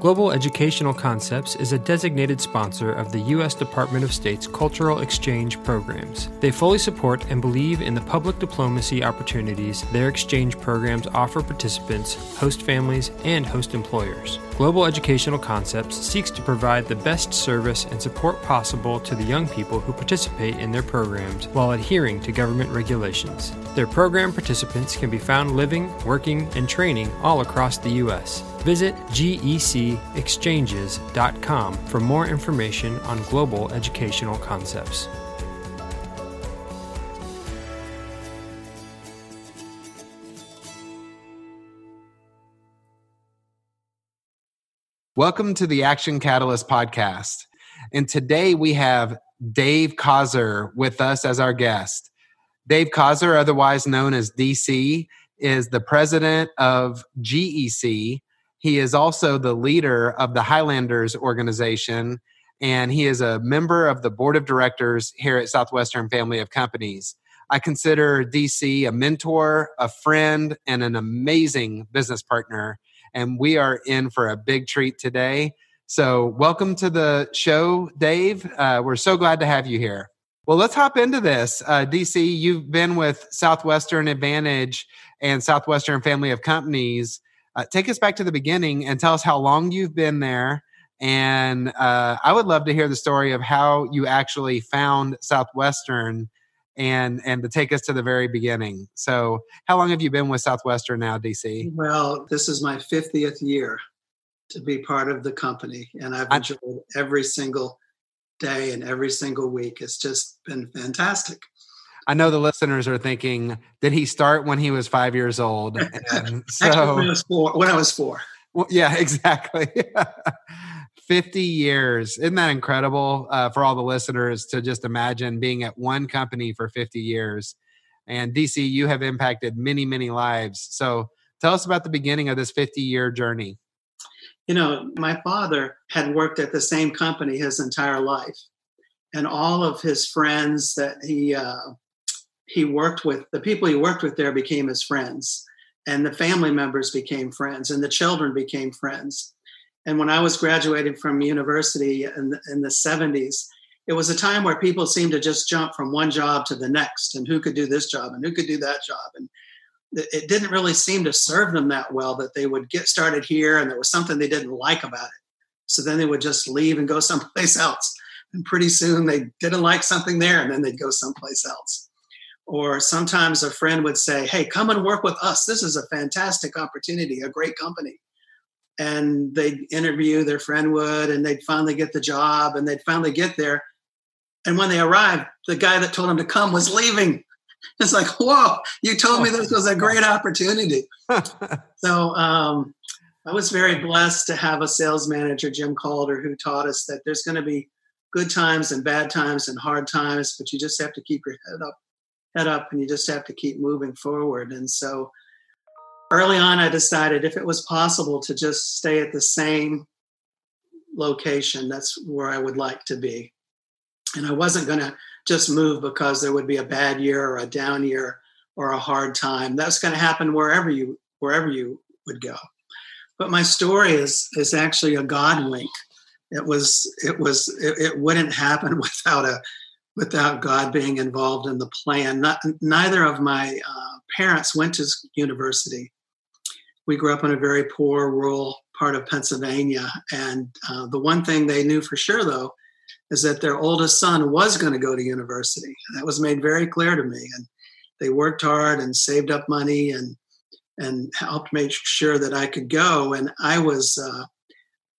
Global Educational Concepts is a designated sponsor of the U.S. Department of State's Cultural Exchange programs. They fully support and believe in the public diplomacy opportunities their exchange programs offer participants, host families, and host employers. Global Educational Concepts seeks to provide the best service and support possible to the young people who participate in their programs while adhering to government regulations. Their program participants can be found living, working, and training all across the U.S. Visit gecexchanges.com for more information on global educational concepts. Welcome to the Action Catalyst podcast. And today we have Dave Causer with us as our guest. Dave Causer, otherwise known as DC, is the president of GEC, he is also the leader of the Highlanders organization, and he is a member of the board of directors here at Southwestern Family of Companies. I consider DC a mentor, a friend, and an amazing business partner. And we are in for a big treat today. So, welcome to the show, Dave. Uh, we're so glad to have you here. Well, let's hop into this. Uh, DC, you've been with Southwestern Advantage and Southwestern Family of Companies uh, take us back to the beginning and tell us how long you've been there. And uh, I would love to hear the story of how you actually found Southwestern and and to take us to the very beginning. So, how long have you been with Southwestern now, DC? Well, this is my 50th year to be part of the company, and I've enjoyed every single day and every single week. It's just been fantastic. I know the listeners are thinking, did he start when he was five years old? And so, Actually, when I was four. When I was four. Well, yeah, exactly. 50 years. Isn't that incredible uh, for all the listeners to just imagine being at one company for 50 years? And DC, you have impacted many, many lives. So tell us about the beginning of this 50 year journey. You know, my father had worked at the same company his entire life. And all of his friends that he uh, he worked with the people he worked with there became his friends. And the family members became friends and the children became friends. And when i was graduating from university in the, in the 70s it was a time where people seemed to just jump from one job to the next and who could do this job and who could do that job and it didn't really seem to serve them that well that they would get started here and there was something they didn't like about it. So then they would just leave and go someplace else. And pretty soon they didn't like something there and then they'd go someplace else or sometimes a friend would say, Hey, come and work with us. This is a fantastic opportunity, a great company. And they'd interview, their friend would, and they'd finally get the job and they'd finally get there. And when they arrived, the guy that told them to come was leaving. It's like, whoa, you told me this was a great opportunity. so um, I was very blessed to have a sales manager, Jim Calder, who taught us that there's going to be good times and bad times and hard times, but you just have to keep your head up head up and you just have to keep moving forward. And so early on, I decided if it was possible to just stay at the same location, that's where I would like to be. And I wasn't going to just move because there would be a bad year or a down year or a hard time. That's going to happen wherever you wherever you would go. But my story is is actually a God wink. It was it was it, it wouldn't happen without a without God being involved in the plan. Not, neither of my uh, parents went to university. We grew up in a very poor rural part of Pennsylvania. And uh, the one thing they knew for sure, though, is that their oldest son was going to go to university. That was made very clear to me. And they worked hard and saved up money and and helped make sure that I could go. And I was uh,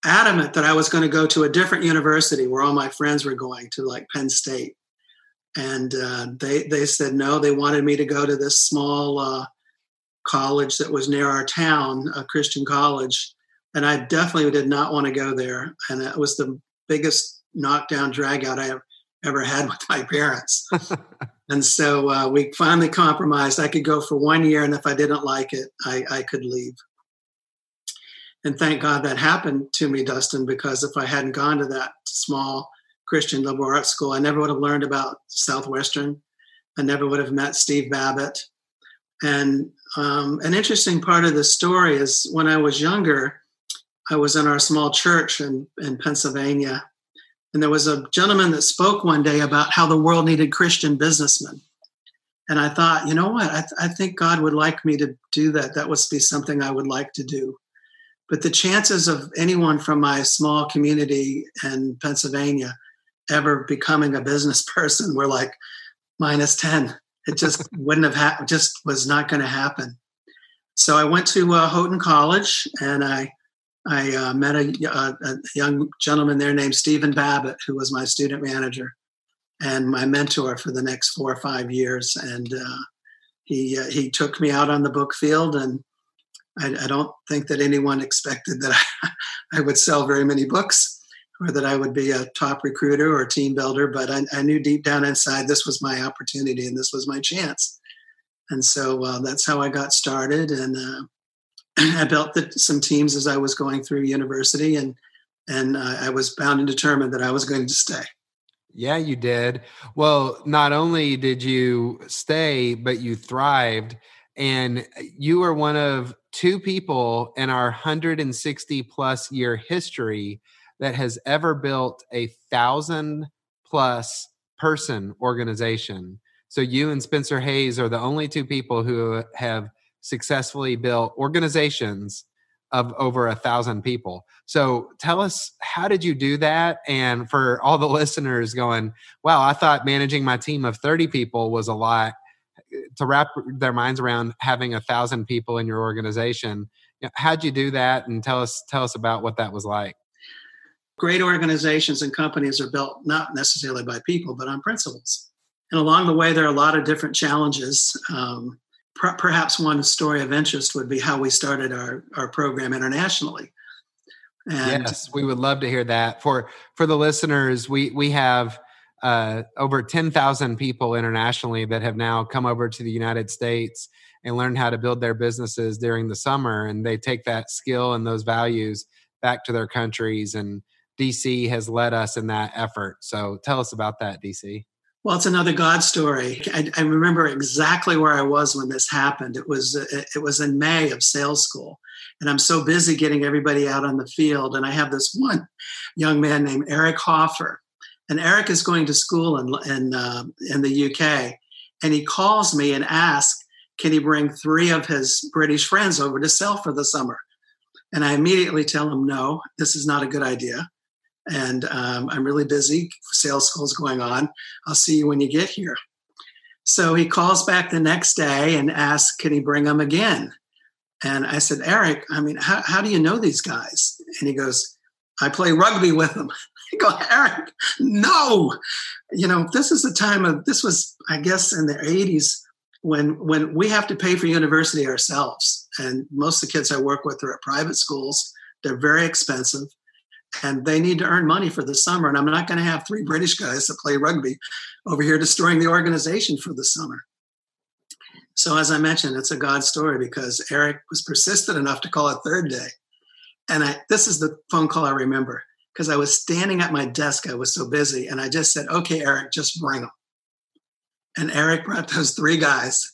adamant that I was going to go to a different university where all my friends were going to, like Penn State and uh, they they said no. They wanted me to go to this small uh, college that was near our town, a Christian college, and I definitely did not want to go there. And it was the biggest knockdown drag out I ever had with my parents. and so uh, we finally compromised. I could go for one year, and if I didn't like it, I, I could leave. And thank God that happened to me, Dustin, because if I hadn't gone to that small Christian liberal arts school, I never would have learned about Southwestern. I never would have met Steve Babbitt. And um, an interesting part of the story is when I was younger, I was in our small church in, in Pennsylvania. And there was a gentleman that spoke one day about how the world needed Christian businessmen. And I thought, you know what? I, th- I think God would like me to do that. That would be something I would like to do. But the chances of anyone from my small community in Pennsylvania ever becoming a business person were like minus 10. It just wouldn't have happened, just was not going to happen. So I went to uh, Houghton College and I I uh, met a, a, a, young gentleman there named Stephen Babbitt, who was my student manager and my mentor for the next four or five years. And uh, he uh, he took me out on the book field, and I, I don't think that anyone expected that I, I, would sell very many books or that I would be a top recruiter or team builder. But I, I knew deep down inside this was my opportunity and this was my chance. And so uh, that's how I got started. And uh, I built the, some teams as I was going through university, and and uh, I was bound and determined that I was going to stay. Yeah, you did. Well, not only did you stay, but you thrived. And you are one of two people in our 160 plus year history that has ever built a thousand plus person organization. So you and Spencer Hayes are the only two people who have successfully built organizations of over a thousand people. So tell us, how did you do that? And for all the listeners going, wow, I thought managing my team of 30 people was a lot to wrap their minds around having a thousand people in your organization. How'd you do that? And tell us, tell us about what that was like. Great organizations and companies are built not necessarily by people, but on principles. And along the way, there are a lot of different challenges. Um, per- perhaps one story of interest would be how we started our, our program internationally. And yes, we would love to hear that. For for the listeners, we we have uh, over ten thousand people internationally that have now come over to the United States and learned how to build their businesses during the summer, and they take that skill and those values back to their countries. And DC has led us in that effort. So tell us about that, DC. Well, it's another God story. I, I, remember exactly where I was when this happened. It was it was in May of sales school, and I'm so busy getting everybody out on the field. And I have this one young man named Eric Hoffer, and Eric is going to school in in uh, in the UK, and he calls me and asks, "Can he bring three of his British friends over to sell for the summer?" And I immediately tell him, "No, this is not a good idea." And um, I'm really busy. Sales school's going on. I'll see you when you get here. So he calls back the next day and asks, can he bring them again? And I said, Eric, I mean, how, how do you know these guys? And he goes, I play rugby with them. I go, Eric, no. You know, this is the time of, this was, I guess, in the 80s when when we have to pay for university ourselves. And most of the kids I work with are at private schools. They're very expensive and they need to earn money for the summer. And I'm not going to have three British guys that play rugby over here destroying the organization for the summer. So, as I mentioned, it's a God story because Eric was persistent enough to call a third day. And I, this is the phone call I remember because I was standing at my desk. I was so busy. And I just said, okay, Eric, just bring them. And Eric brought those three guys.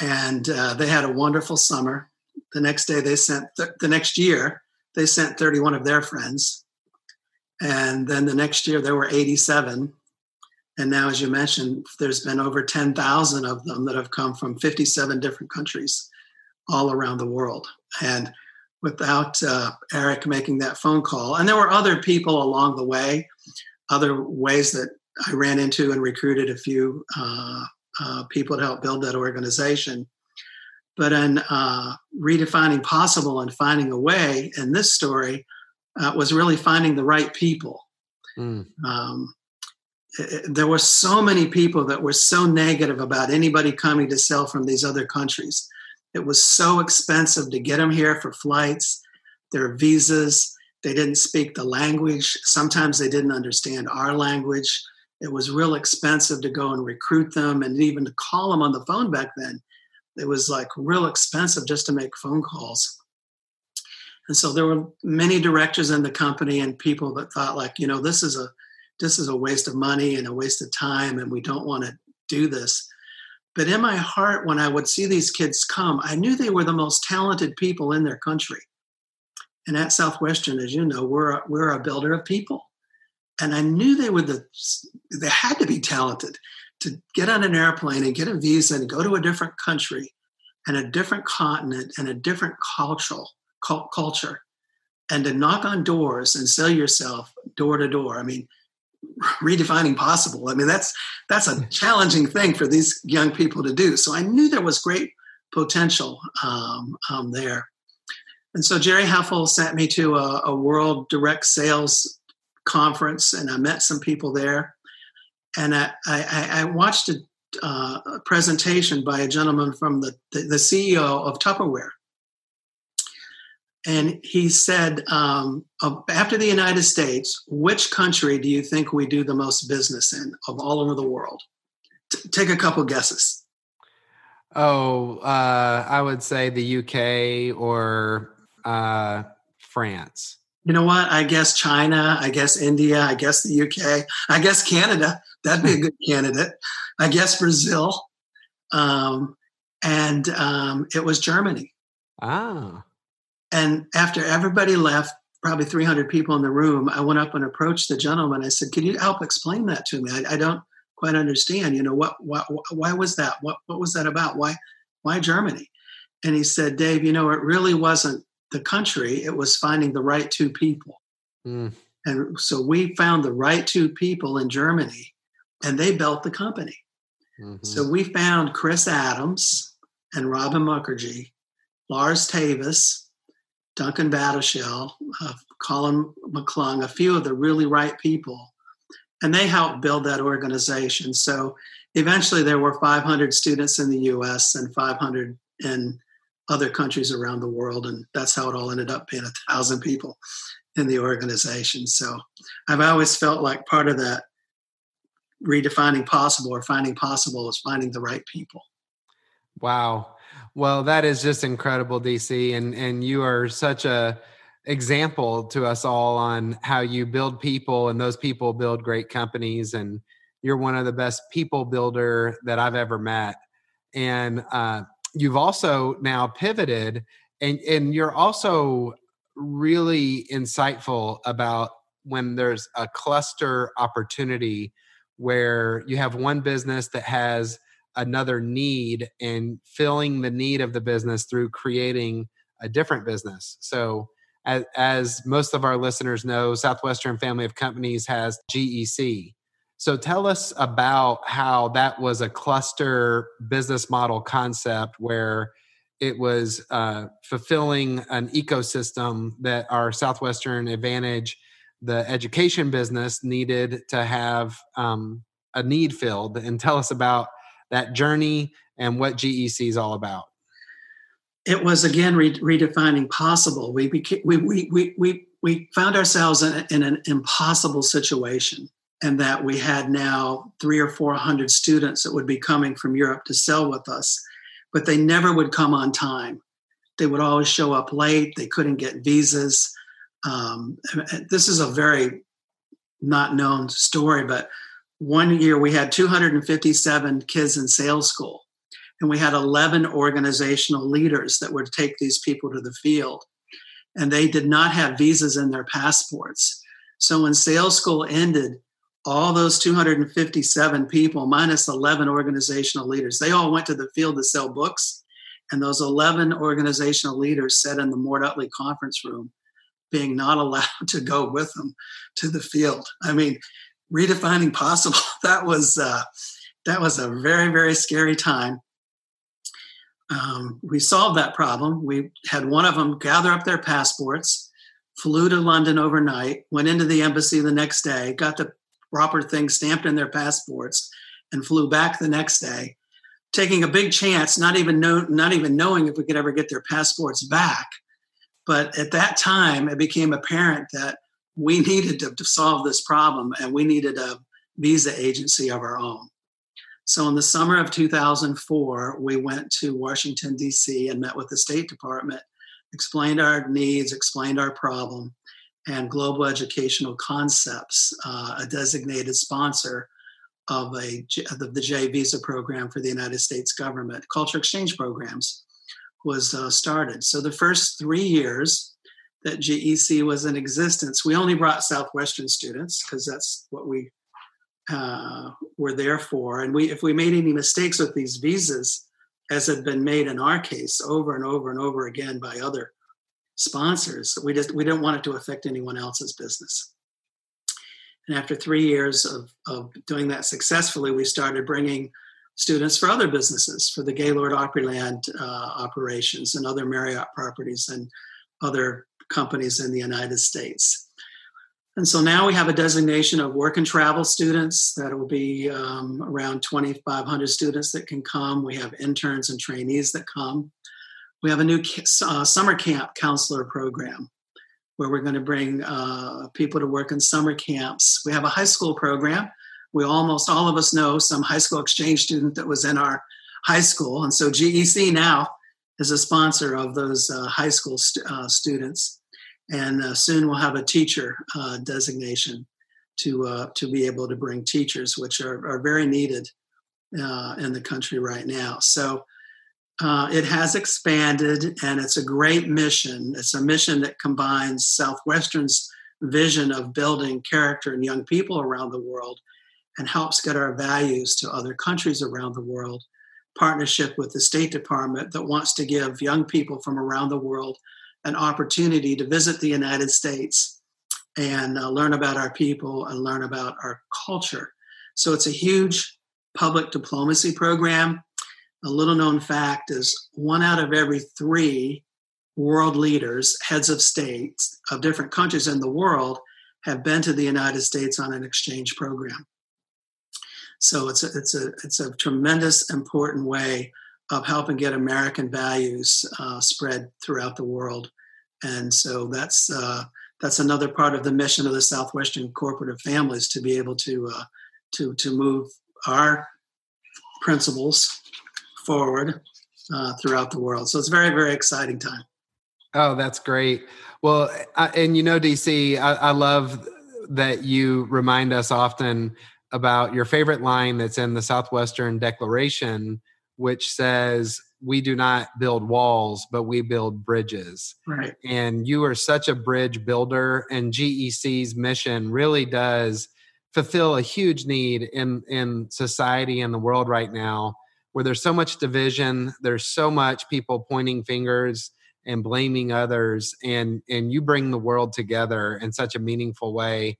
And uh, they had a wonderful summer. The next day, they sent, th- the next year, they sent 31 of their friends. And then the next year there were 87. And now, as you mentioned, there's been over 10,000 of them that have come from 57 different countries all around the world. And without uh, Eric making that phone call, and there were other people along the way, other ways that I ran into and recruited a few uh, uh, people to help build that organization but in uh, redefining possible and finding a way in this story uh, was really finding the right people mm. um, it, there were so many people that were so negative about anybody coming to sell from these other countries it was so expensive to get them here for flights their visas. They didn't speak the language. Sometimes they didn't understand our language. It was real expensive to go and recruit them and even to call them on the phone back then. It was like real expensive just to make phone calls. And so there were many directors in the company and people that thought like, you know, this is a this is a waste of money and a waste of time and we don't want to do this. But in my heart, when I would see these kids come, I knew they were the most talented people in their country. And at Southwestern, as you know, we're a, we're a builder of people, and I knew they were the they had to be talented to get on an airplane and get a visa and go to a different country and a different continent and a different cultural culture and to knock on doors and sell yourself door to door. I mean, redefining possible. I mean, that's that's a challenging thing for these young people to do. So I knew there was great potential um, um, there. And so Jerry Heffel sent me to a, a, world direct sales conference, and I met some people there. And I, I, I watched a, uh, presentation by a gentleman from the, the, the CEO of Tupperware and he said, um, after the United States, which country do you think we do the most business in of all over the world? T- take a couple guesses. Oh, uh, I would say the UK or uh, France. You know what? I guess China. I guess India. I guess the UK. I guess Canada. That'd be a good candidate. I guess Brazil. Um, and um, it was Germany. Ah. And after everybody left, probably 300 people in the room, I went up and approached the gentleman. I said, "Can you help explain that to me? I, I don't quite understand. You know, what, what, why was that? What, what was that about? Why, why Germany?" And he said, "Dave, you know, it really wasn't the country. It was finding the right two people." Mm. And so we found the right two people in Germany, and they built the company. Mm-hmm. So we found Chris Adams and Robin Mukherjee, Lars Tavis, Duncan Battleshell, uh, Colin McClung, a few of the really right people, and they helped build that organization. So eventually there were 500 students in the US and 500 in other countries around the world, and that's how it all ended up being a thousand people in the organization. So I've always felt like part of that redefining possible or finding possible is finding the right people. Wow. Well, that is just incredible, DC, and and you are such a example to us all on how you build people, and those people build great companies, and you're one of the best people builder that I've ever met. And uh, you've also now pivoted, and and you're also really insightful about when there's a cluster opportunity where you have one business that has another need and filling the need of the business through creating a different business. So, as, as, most of our listeners know, Southwestern Family of Companies has GEC. So, tell us about how that was a cluster business model concept where it was uh, fulfilling an ecosystem that our Southwestern Advantage, the education business, needed to have um, a need filled. And tell us about that journey and what GEC is all about? It was again re- redefining possible. We, became, we, we, we, we, we found ourselves in, in an impossible situation, and that we had now three or four hundred students that would be coming from Europe to sell with us, but they never would come on time. They would always show up late. They couldn't get visas. Um, this is a very not known story, but one year we had 257 kids in sales school and we had 11 organizational leaders that would take these people to the field and they did not have visas in their passports so when sales school ended all those 257 people minus 11 organizational leaders they all went to the field to sell books and those 11 organizational leaders sat in the mort utley conference room being not allowed to go with them to the field i mean redefining possible. That was uh, that was a very very scary time. Um, we solved that problem. We had one of them gather up their passports, flew to London overnight, went into the embassy the next day, got the proper thing stamped in their passports, and flew back the next day, taking a big chance, not even know, not even knowing if we could ever get their passports back. But at that time, it became apparent that we needed to, to solve this problem and we needed a visa agency of our own. So, in the summer of 2004, we went to Washington, D.C., and met with the State Department, explained our needs, explained our problem, and Global Educational Concepts, uh, a designated sponsor of a of the J visa program for the United States government, culture exchange programs, was uh, started. So the first three years that GEC was in existence, we only brought Southwestern students because that's what we uh, were there for. And we, if we made any mistakes with these visas, as had been made in our case over and over and over again by other sponsors, we just we didn't want it to affect anyone else's business. And after three years of, of doing that successfully, we started bringing students for other businesses, for the Gaylord Opryland uh, operations and other Marriott properties and other companies in the United States. And so now we have a designation of work and travel students. That will be um, around 2,500 students that can come. We have interns and trainees that come. We have a new uh, summer camp counselor program where we're going to bring uh, people to work in summer camps. We have a high school program. We almost all of us know some high school exchange student that was in our high school. And so GEC now is a sponsor of those uh, high school st- uh, students. And uh, soon we'll have a teacher uh, designation to, uh, to be able to bring teachers, which are, are very needed in the country right now. So uh, it has expanded and it's a great mission. It's a mission that combines Southwestern's vision of building character in young people around the world and helps get our values to other countries around the world. Partnership with the State Department that wants to give young people from around the world an opportunity to visit the United States and uh, learn about our people and learn about our culture. So it's a huge public diplomacy program a little known fact is one out of every three world leaders, heads of states of different countries in the world, have been to the United States on an exchange program. So it's a, it's a, it's a tremendous, important way of helping get American values uh, spread throughout the world. And so that's, uh, that's another part of the mission of the Southwestern Corporative Families to be able to, uh, to, to move our principles forward uh, throughout the world. So it's a very, very exciting time. Oh, that's great. Well, I, and you know, DC, I, I love that you remind us often about your favorite line that's in the Southwestern Declaration, which says, we do not build walls, but we build bridges. Right. And you are such a bridge builder, and GEC's mission really does fulfill a huge need in in society and the world right now where there's so much division, there's so much people pointing fingers and blaming others, and and you bring the world together in such a meaningful way.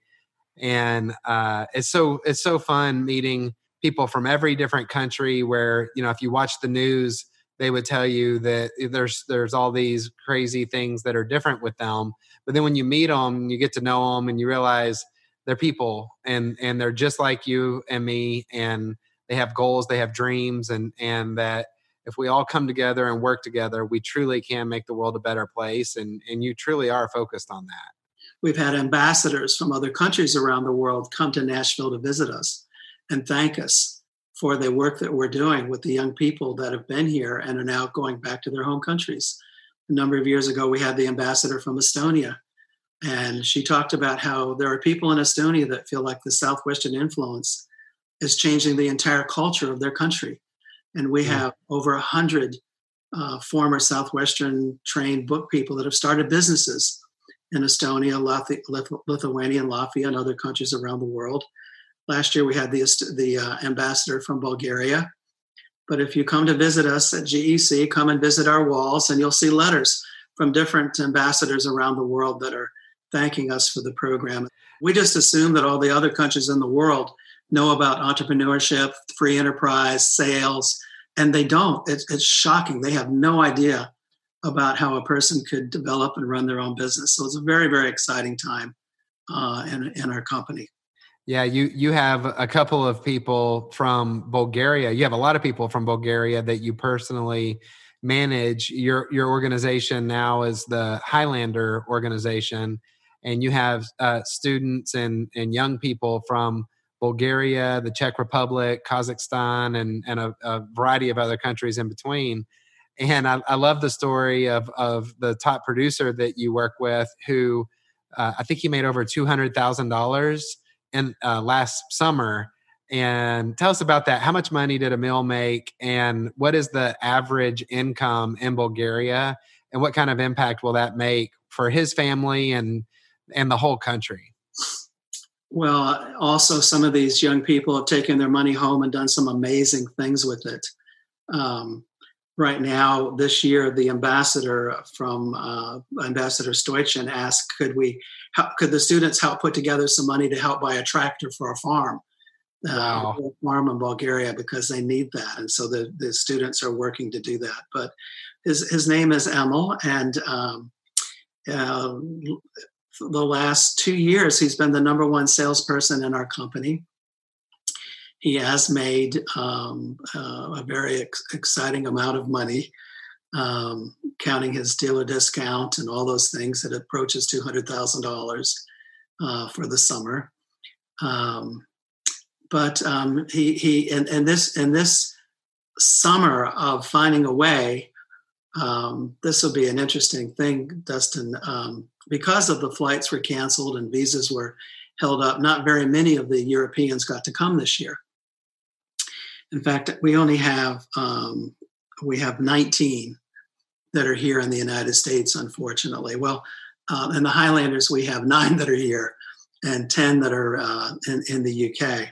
And uh, it's so it's so fun meeting people from every different country. Where you know, if you watch the news, they would tell you that there's there's all these crazy things that are different with them. But then when you meet them, you get to know them, and you realize they're people, and and they're just like you and me, and they have goals, they have dreams, and and that if we all come together and work together, we truly can make the world a better place. And and you truly are focused on that. We've had ambassadors from other countries around the world come to Nashville to visit us and thank us for the work that we're doing with the young people that have been here and are now going back to their home countries. A number of years ago, we had the ambassador from Estonia, and she talked about how there are people in Estonia that feel like the Southwestern influence is changing the entire culture of their country. And we have over a hundred uh, former Southwestern trained book people that have started businesses in Estonia, Lithu- Lithuania, and Latvia, and other countries around the world. Last year, we had the, the uh, ambassador from Bulgaria. But if you come to visit us at GEC, come and visit our walls, and you'll see letters from different ambassadors around the world that are thanking us for the program. We just assume that all the other countries in the world know about entrepreneurship, free enterprise, sales, and they don't. It's, it's shocking. They have no idea about how a person could develop and run their own business. So it's a very, very exciting time uh, in, in our company. Yeah, you you have a couple of people from Bulgaria. You have a lot of people from Bulgaria that you personally manage your your organization now is the Highlander organization, and you have uh, students and and young people from Bulgaria, the Czech Republic, Kazakhstan, and and a, a variety of other countries in between. And I, I, love the story of of the top producer that you work with, who uh, I think he made over two hundred thousand dollars in uh, last summer. And tell us about that. How much money did Emil make, and what is the average income in Bulgaria, and what kind of impact will that make for his family and and the whole country? Well, also some of these young people have taken their money home and done some amazing things with it. Um, right now, this year, the ambassador from uh, Ambassador Stoichin asked, "Could we? How, could the students help put together some money to help buy a tractor for a farm?" Uh, wow. Uh, farm in Bulgaria because they need that, and so the the students are working to do that. But his his name is Emil, and um, uh, the last two years, he's been the number one salesperson in our company. He has made um, uh, a very ex- exciting amount of money, um, counting his dealer discount and all those things. It approaches two hundred thousand uh, dollars for the summer. Um, but um, he he and, and this and this summer of finding a way um, this will be an interesting thing, Dustin. Um, because of the flights were canceled and visas were held up, not very many of the Europeans got to come this year. In fact, we only have um, we have 19 that are here in the United States, unfortunately. Well, uh, in the Highlanders, we have nine that are here and 10 that are uh, in, in the UK.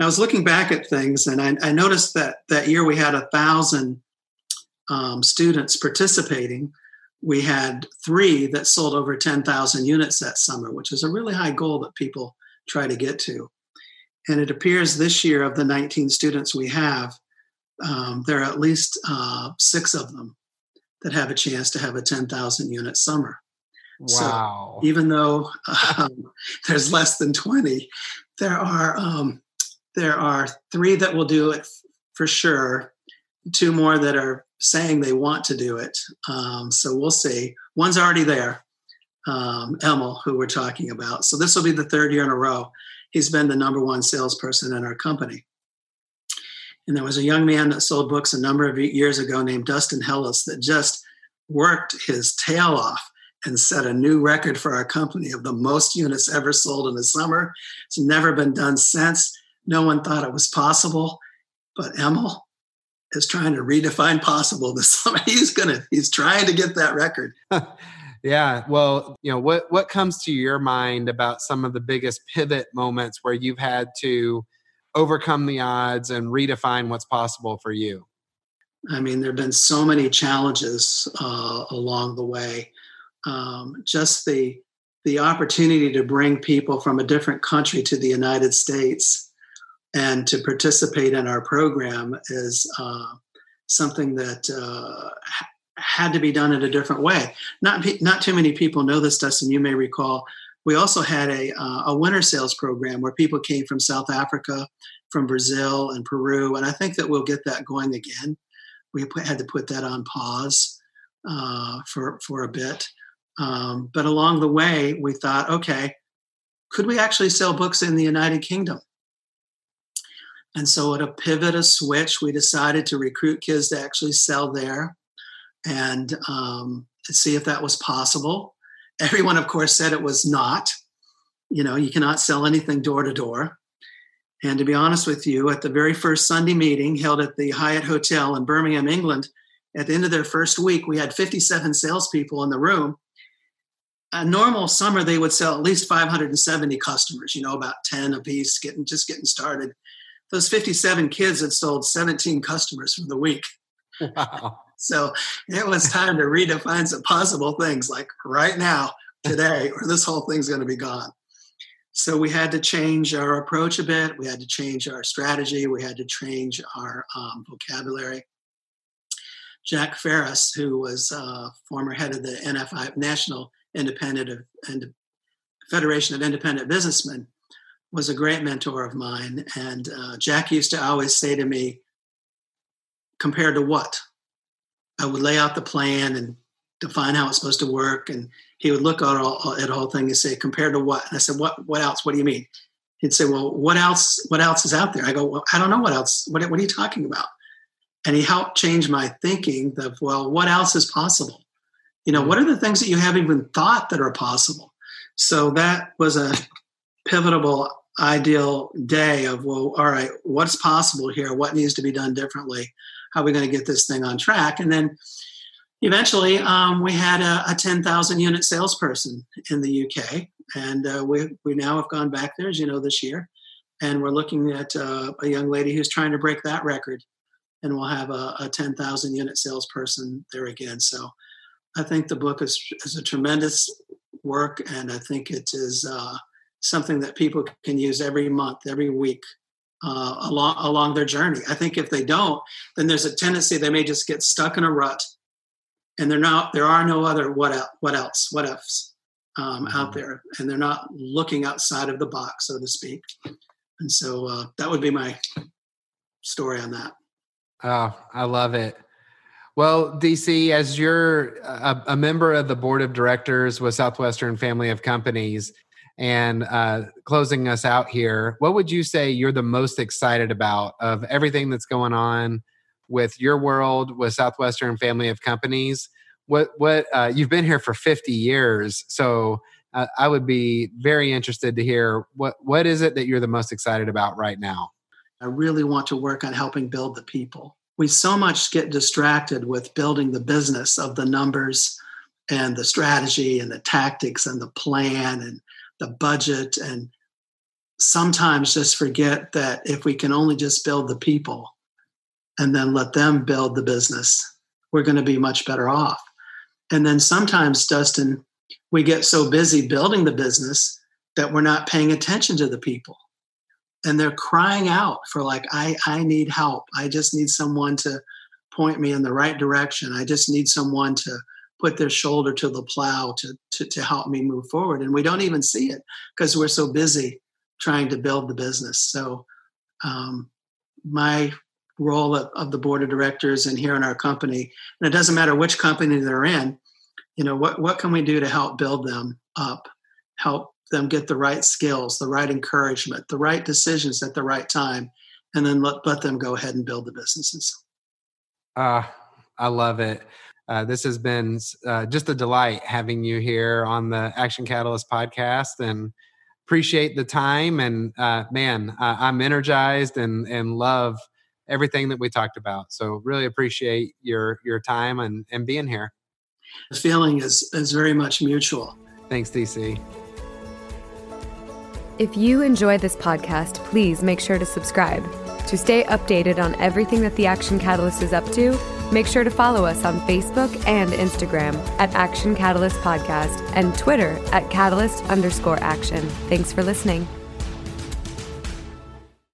I was looking back at things and I, I noticed that that year we had a thousand um, students participating, we had three that sold over 10,000 units that summer, which is a really high goal that people try to get to. And it appears this year, of the 19 students we have, um, there are at least uh, six of them that have a chance to have a 10,000 unit summer. Wow. So even though um, there's less than 20, there are um, there are three that will do it for sure, two more that are saying they want to do it. Um, so we'll see. One's already there, um, Emil, who we're talking about. So this will be the third year in a row. He's been the number one salesperson in our company. And there was a young man that sold books a number of years ago named Dustin Hillis that just worked his tail off and set a new record for our company of the most units ever sold in the summer. It's never been done since. No one thought it was possible. But Emil, is trying to redefine possible this summer. He's gonna he's trying to get that record. yeah. Well, you know, what what comes to your mind about some of the biggest pivot moments where you've had to overcome the odds and redefine what's possible for you? I mean, there have been so many challenges uh, along the way. Um, just the the opportunity to bring people from a different country to the United States and to participate in our program is uh, something that uh, had to be done in a different way. Not not too many people know this, Dustin. You may recall we also had a uh, a winter sales program where people came from South Africa, from Brazil, and Peru, and I think that we'll get that going again. We had to put that on pause uh, for for a bit, um, but along the way we thought, okay, could we actually sell books in the United Kingdom? And so, at a pivot, a switch, we decided to recruit kids to actually sell there and um, see if that was possible. Everyone, of course, said it was not. You know, you cannot sell anything door to door. And to be honest with you, at the very first Sunday meeting held at the Hyatt Hotel in Birmingham, England, at the end of their first week, we had 57 salespeople in the room. A normal summer, they would sell at least 570 customers, you know, about 10 a piece, getting just getting started those 57 kids had sold 17 customers for the week. Wow. So it was time to redefine some possible things like right now, today, or this whole thing's going to be gone. So we had to change our approach a bit. We had to change our strategy. We had to change our um, vocabulary. Jack Faris, who was uh, former head of the NFI, National Independent of, Federation of Independent Businessmen, was a great mentor of mine. And uh, Jack used to always say to me, compared to what? I would lay out the plan and define how it's supposed to work. And he would look at all at the whole thing and say, compared to what? And I said, what, what else? What do you mean? He'd say, well, what else, what else is out there? I go, well, I don't know what else. What, what are you talking about? And he helped change my thinking of, well, what else is possible? You know, what are the things that you haven't even thought that are possible? So that was a pivotal, ideal day of, well, all right, what's possible here? What needs to be done differently? How are we going to get this thing on track? And then eventually um, we had a, a 10,000 unit salesperson in the UK. And uh, we, we now have gone back there, as you know, this year. And we're looking at uh, a young lady who's trying to break that record. And we'll have a, a 10,000 unit salesperson there again. So I think the book is, is a tremendous work. And I think it is uh, something that people can use every month, every week uh, along along their journey. I think if they don't, then there's a tendency they may just get stuck in a rut and they're not there are no other what else what else what ifs um, mm-hmm. out there and they're not looking outside of the box so to speak and so uh, that would be my story on that oh i love it well dc as you're a, a member of the board of directors with southwestern family of companies and uh, closing us out here what would you say you're the most excited about of everything that's going on with your world with Southwestern family of companies. What what uh, you've been here for 50 years, so uh, I would be very interested to hear what what is it that you're the most excited about right now. I really want to work on helping build the people. We so much get distracted with building the business of the numbers and the strategy and the tactics and the plan and the budget and sometimes just forget that if we can only just build the people and then let them build the business, we're going to be much better off. And then sometimes, Dustin, we get so busy building the business that we're not paying attention to the people. And they're crying out for, like, I, I need help. I just need someone to point me in the right direction. I just need someone to put their shoulder to the plow to, to, to help me move forward. And we don't even see it because we're so busy trying to build the business. So, um, my role of, of, the board of directors and here in our company and it doesn't matter which company they're in you know what, what can we do to help build them up help them get the right skills the right encouragement the right decisions at the right time and then let, let them go ahead and build the businesses ah uh, i love it uh, this has been uh, just a delight having you here on the action catalyst podcast and appreciate the time and uh, man i'm energized and and love everything that we talked about. So really appreciate your your time and and being here. The feeling is is very much mutual. Thanks, DC. If you enjoy this podcast, please make sure to subscribe. To stay updated on everything that the Action Catalyst is up to, make sure to follow us on Facebook and Instagram at Action Catalyst Podcast and Twitter at Catalyst underscore action. Thanks for listening.